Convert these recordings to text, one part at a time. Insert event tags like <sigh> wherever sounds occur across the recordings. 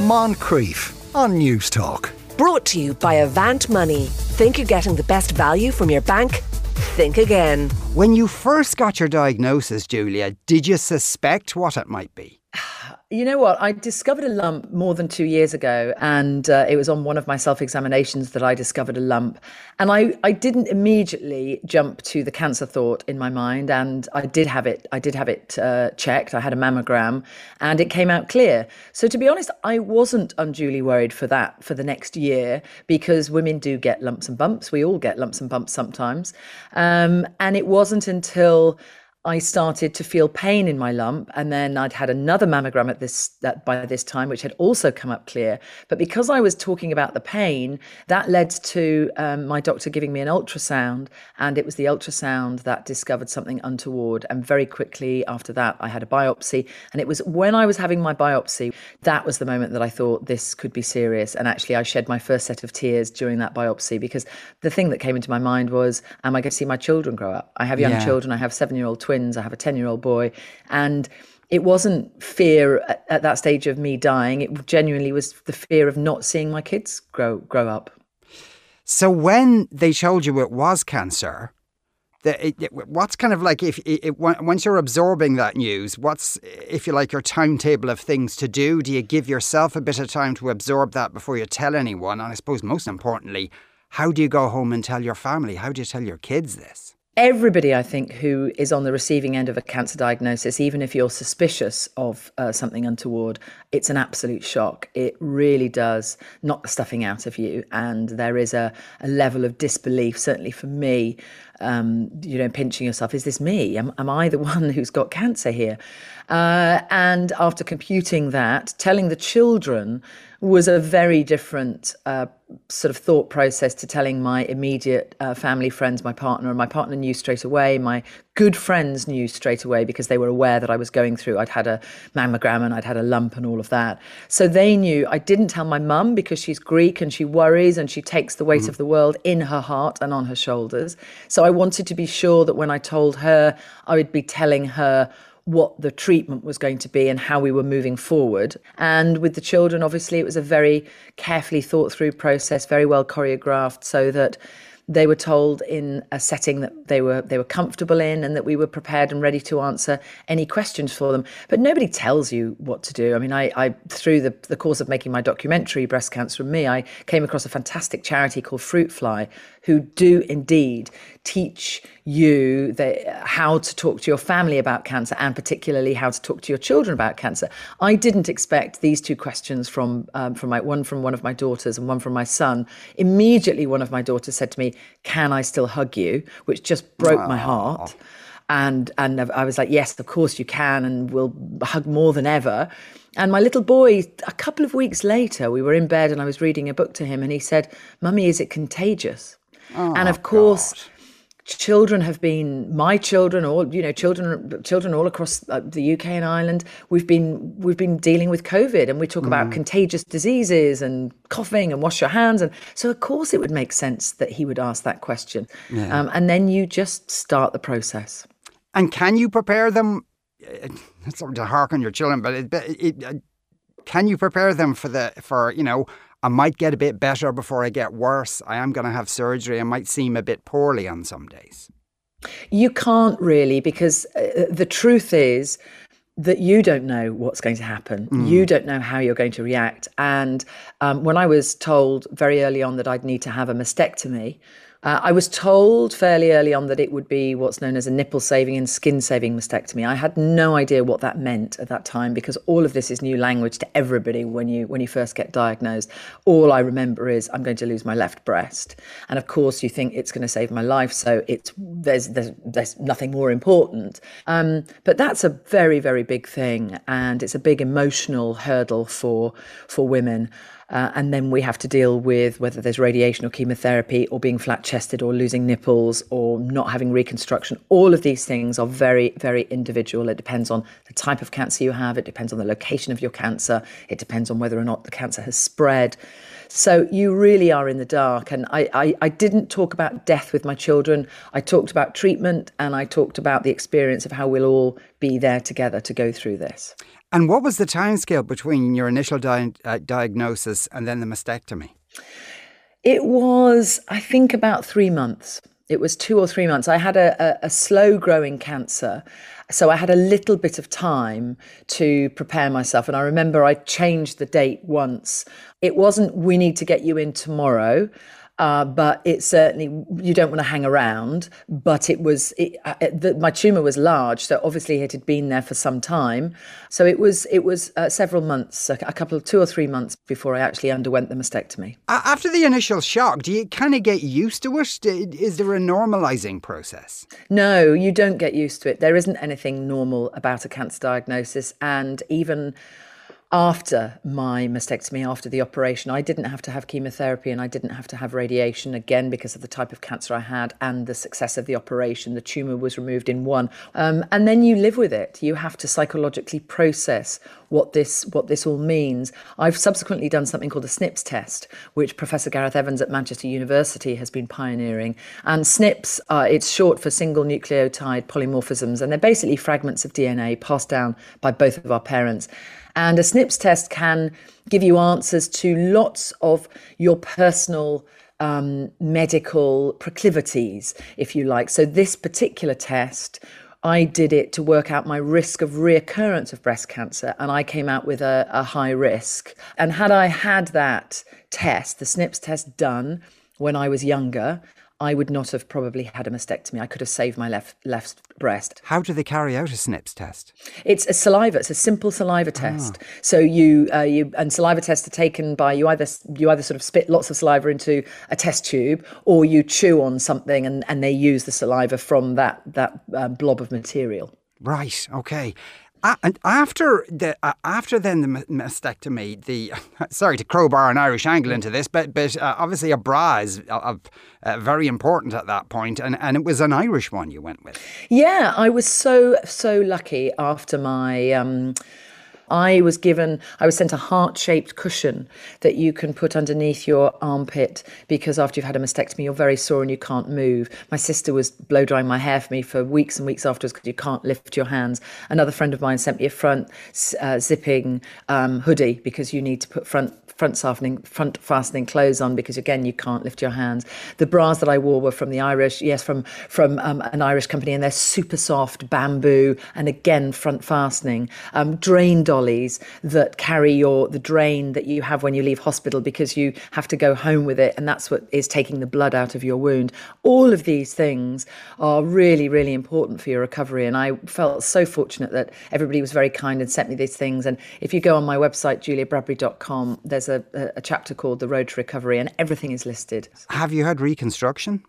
Moncrieff on News Talk. Brought to you by Avant Money. Think you're getting the best value from your bank? Think again. When you first got your diagnosis, Julia, did you suspect what it might be? You know what? I discovered a lump more than two years ago, and uh, it was on one of my self examinations that I discovered a lump. And I, I didn't immediately jump to the cancer thought in my mind, and I did have it. I did have it uh, checked. I had a mammogram, and it came out clear. So to be honest, I wasn't unduly worried for that for the next year because women do get lumps and bumps. We all get lumps and bumps sometimes, um, and it wasn't until I started to feel pain in my lump, and then I'd had another mammogram at this that by this time, which had also come up clear. But because I was talking about the pain, that led to um, my doctor giving me an ultrasound, and it was the ultrasound that discovered something untoward. And very quickly after that, I had a biopsy, and it was when I was having my biopsy that was the moment that I thought this could be serious. And actually, I shed my first set of tears during that biopsy because the thing that came into my mind was, am I going to see my children grow up? I have young yeah. children. I have seven-year-old twins. I have a 10 year old boy. And it wasn't fear at, at, that stage of me dying. It genuinely was the fear of not seeing my kids grow grow up. So when they told you it was cancer, the, it, it, what's kind of like if it, once you're absorbing that news, what's if you like your timetable of things to do? Do you give yourself a bit of time to absorb that before you tell anyone? And I suppose most importantly, how do you go home and tell your family? How do you tell your kids this? Everybody, I think, who is on the receiving end of a cancer diagnosis, even if you're suspicious of uh, something untoward, it's an absolute shock. It really does knock the stuffing out of you. And there is a, a level of disbelief, certainly for me, um, you know, pinching yourself. Is this me? Am, am I the <laughs> one who's got cancer here? Uh, and after computing that, telling the children was a very different uh, sort of thought process to telling my immediate uh, family, friends, my partner. And my partner knew straight away. My good friends knew straight away because they were aware that I was going through. I'd had a mammogram and I'd had a lump and all of that. So they knew. I didn't tell my mum because she's Greek and she worries and she takes the weight mm. of the world in her heart and on her shoulders. So I wanted to be sure that when I told her, I would be telling her what the treatment was going to be and how we were moving forward. And with the children, obviously, it was a very carefully thought through process, very well choreographed, so that they were told in a setting that they were they were comfortable in and that we were prepared and ready to answer any questions for them but nobody tells you what to do i mean i, I through the, the course of making my documentary breast cancer and me i came across a fantastic charity called fruitfly who do indeed teach you the, how to talk to your family about cancer and particularly how to talk to your children about cancer. I didn't expect these two questions from um, from my one from one of my daughters and one from my son. Immediately, one of my daughters said to me, "Can I still hug you?" Which just broke my heart. And and I was like, "Yes, of course you can, and we'll hug more than ever." And my little boy, a couple of weeks later, we were in bed and I was reading a book to him, and he said, "Mummy, is it contagious?" Oh, and of oh, course, God. Children have been my children, all you know, children, children all across uh, the UK and Ireland. We've been we've been dealing with COVID, and we talk mm. about contagious diseases and coughing and wash your hands, and so of course it would make sense that he would ask that question, yeah. um, and then you just start the process. And can you prepare them? It's sort to hark on your children, but it, it, it, can you prepare them for the for you know I might get a bit better before I get worse. I am going to have surgery. I might seem a bit poorly on some days. You can't really, because uh, the truth is that you don't know what's going to happen. Mm. You don't know how you're going to react. And um, when I was told very early on that I'd need to have a mastectomy, uh, I was told fairly early on that it would be what's known as a nipple saving and skin saving mastectomy. I had no idea what that meant at that time because all of this is new language to everybody when you when you first get diagnosed. All I remember is I'm going to lose my left breast, and of course you think it's going to save my life, so it's there's there's, there's nothing more important. Um, but that's a very very big thing, and it's a big emotional hurdle for for women. Uh, and then we have to deal with whether there's radiation or chemotherapy or being flat chested or losing nipples or not having reconstruction. All of these things are very, very individual. It depends on the type of cancer you have, it depends on the location of your cancer, it depends on whether or not the cancer has spread. So you really are in the dark. And I, I, I didn't talk about death with my children. I talked about treatment and I talked about the experience of how we'll all be there together to go through this. And what was the timescale between your initial di- uh, diagnosis and then the mastectomy? It was, I think, about three months. It was two or three months. I had a, a, a slow growing cancer. So I had a little bit of time to prepare myself. And I remember I changed the date once. It wasn't, we need to get you in tomorrow. Uh, but it certainly you don't want to hang around. But it was it, uh, the, my tumor was large, so obviously it had been there for some time. So it was it was uh, several months, a, a couple of two or three months before I actually underwent the mastectomy. After the initial shock, do you kind of get used to it? Is there a normalizing process? No, you don't get used to it. There isn't anything normal about a cancer diagnosis, and even after my mastectomy, after the operation, I didn't have to have chemotherapy and I didn't have to have radiation again because of the type of cancer I had and the success of the operation. The tumor was removed in one, um, and then you live with it. You have to psychologically process what this what this all means. I've subsequently done something called a SNPs test, which Professor Gareth Evans at Manchester University has been pioneering. And SNPs, uh, it's short for single nucleotide polymorphisms, and they're basically fragments of DNA passed down by both of our parents. And a SNPs test can give you answers to lots of your personal um, medical proclivities, if you like. So, this particular test, I did it to work out my risk of reoccurrence of breast cancer, and I came out with a, a high risk. And had I had that test, the SNPs test done when I was younger, I would not have probably had a mastectomy. I could have saved my left left breast. How do they carry out a SNPs test? It's a saliva. It's a simple saliva ah. test. Ah. So you uh, you and saliva tests are taken by you either you either sort of spit lots of saliva into a test tube or you chew on something and, and they use the saliva from that that uh, blob of material. Right. Okay. And after the uh, after then the mastectomy, the <laughs> sorry to crowbar an Irish angle into this, but but uh, obviously a bra is uh, uh, very important at that point, and and it was an Irish one you went with. Yeah, I was so so lucky after my. Um, I was given, I was sent a heart shaped cushion that you can put underneath your armpit because after you've had a mastectomy, you're very sore and you can't move. My sister was blow drying my hair for me for weeks and weeks afterwards because you can't lift your hands. Another friend of mine sent me a front uh, zipping um, hoodie because you need to put front front fastening front fastening clothes on because again you can't lift your hands. The bras that I wore were from the Irish, yes, from from um, an Irish company, and they're super soft bamboo, and again front fastening. Um, drain dollies that carry your the drain that you have when you leave hospital because you have to go home with it, and that's what is taking the blood out of your wound. All of these things are really really important for your recovery, and I felt so fortunate that everybody was very kind and sent me these things. And if you go on my website juliabradbury.com, there's a, a chapter called The Road to Recovery, and everything is listed. Have you had reconstruction?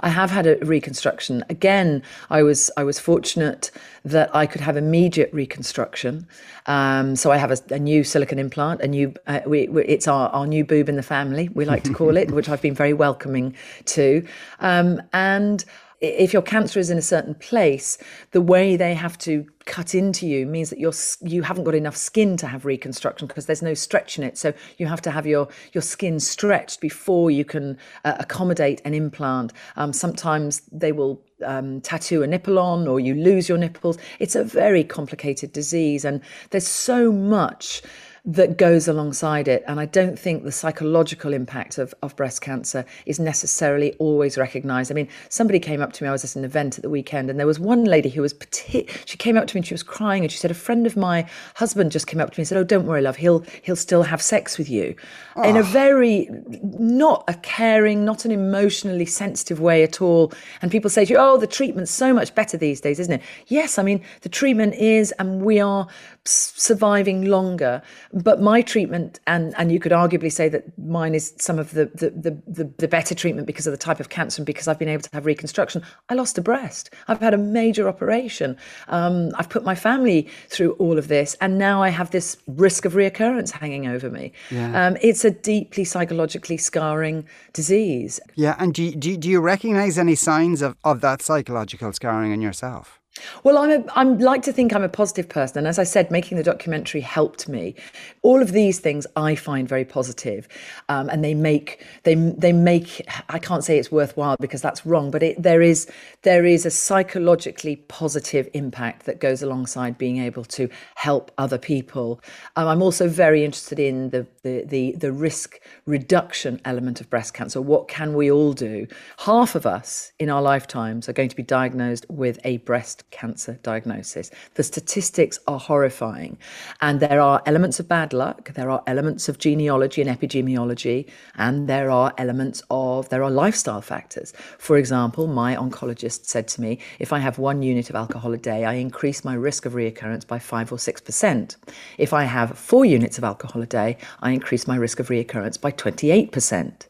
I have had a reconstruction. Again, I was I was fortunate that I could have immediate reconstruction. Um, so I have a, a, new silicon implant, a new uh, we, we, it's our, our new boob in the family, we like to call it, <laughs> which I've been very welcoming to. Um, and if your cancer is in a certain place, the way they have to cut into you means that you're you haven't got enough skin to have reconstruction because there's no stretch in it. So you have to have your your skin stretched before you can uh, accommodate an implant. Um, sometimes they will um, tattoo a nipple on, or you lose your nipples. It's a very complicated disease, and there's so much that goes alongside it. And I don't think the psychological impact of, of breast cancer is necessarily always recognized. I mean, somebody came up to me, I was at an event at the weekend, and there was one lady who was, petit, she came up to me and she was crying and she said, a friend of my husband just came up to me and said, oh, don't worry, love, he'll, he'll still have sex with you. Oh. In a ah. very, not a caring, not an emotionally sensitive way at all. And people say to you, oh, the treatment's so much better these days, isn't it? Yes, I mean, the treatment is, and we are surviving longer. But my treatment, and and you could arguably say that mine is some of the the, the the, the better treatment because of the type of cancer and because I've been able to have reconstruction. I lost a breast. I've had a major operation. Um, I've put my family through all of this, and now I have this risk of reoccurrence hanging over me. Yeah. Um, it's a deeply psychologically scarring disease. Yeah, and do you, do, do you recognize any signs of, of that psychological scarring in yourself? Well, I'm a, I'm like to think I'm a positive person, and as I said, making the documentary helped me. All of these things I find very positive, um, and they make they they make. I can't say it's worthwhile because that's wrong, but it, there is there is a psychologically positive impact that goes alongside being able to help other people. Um, I'm also very interested in the, the the the risk reduction element of breast cancer. What can we all do? Half of us in our lifetimes are going to be diagnosed with a breast cancer diagnosis. The statistics are horrifying. And there are elements of bad luck, there are elements of genealogy and epidemiology, and there are elements of, there are lifestyle factors. For example, my oncologist said to me, if I have one unit of alcohol a day, I increase my risk of reoccurrence by five or 6%. If I have four units of alcohol a day, I increase my risk of reoccurrence by 28%.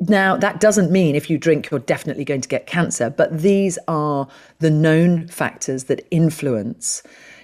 Now, that doesn't mean if you drink, you're definitely going to get cancer, but these are the known factors that influence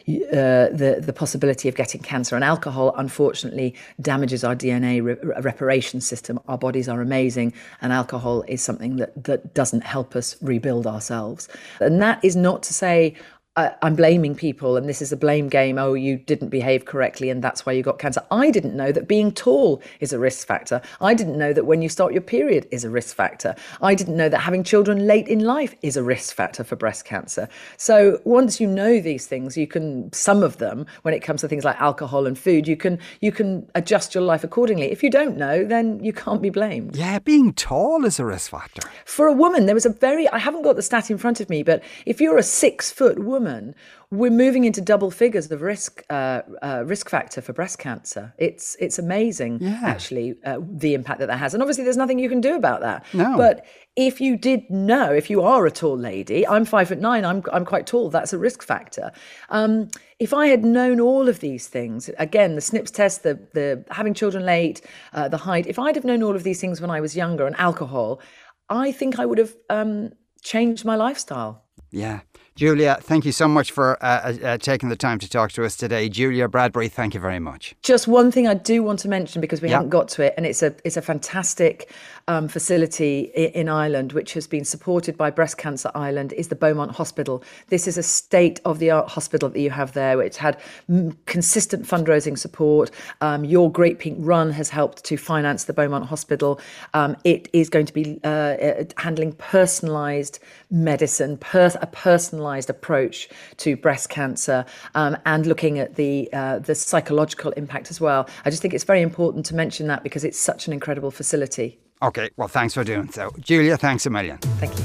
uh, the the possibility of getting cancer. And alcohol, unfortunately, damages our DNA re- reparation system. Our bodies are amazing, and alcohol is something that that doesn't help us rebuild ourselves. And that is not to say I'm blaming people and this is a blame game. Oh, you didn't behave correctly and that's why you got cancer. I didn't know that being tall is a risk factor. I didn't know that when you start your period is a risk factor. I didn't know that having children late in life is a risk factor for breast cancer. So once you know these things, you can some of them when it comes to things like alcohol and food, you can you can adjust your life accordingly. If you don't know, then you can't be blamed. Yeah, being tall is a risk factor. For a woman, there was a very I haven't got the stat in front of me, but if you're a 6 foot woman woman, we're moving into double figures of risk uh, uh, risk factor for breast cancer. It's it's amazing, yeah. actually, uh, the impact that that has. And obviously, there's nothing you can do about that. No. But if you did know, if you are a tall lady, I'm five foot nine. I'm I'm quite tall. That's a risk factor. Um, if I had known all of these things, again, the SNPs test, the the having children late, uh, the height. If I'd have known all of these things when I was younger, and alcohol, I think I would have um, changed my lifestyle. Yeah. Julia, thank you so much for uh, uh, uh, taking the time to talk to us today. Julia Bradbury, thank you very much. Just one thing I do want to mention because we haven't got to it, and it's a it's a fantastic um, facility in Ireland which has been supported by Breast Cancer Ireland is the Beaumont Hospital. This is a state of the art hospital that you have there, which had m- consistent fundraising support. Um, Your Great Pink Run has helped to finance the Beaumont Hospital. Um, it is going to be uh, uh handling personalised medicine, per- a personalised personalised approach to breast cancer um, and looking at the uh, the psychological impact as well. I just think it's very important to mention that because it's such an incredible facility. Okay, well, thanks for doing so. Julia, thanks a million. Thank you.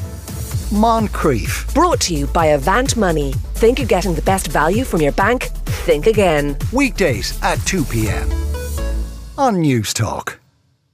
Moncrieff. Brought to you by Avant Money. Think you're getting the best value from your bank? Think again. Weekdays at 2 p.m. on Newstalk.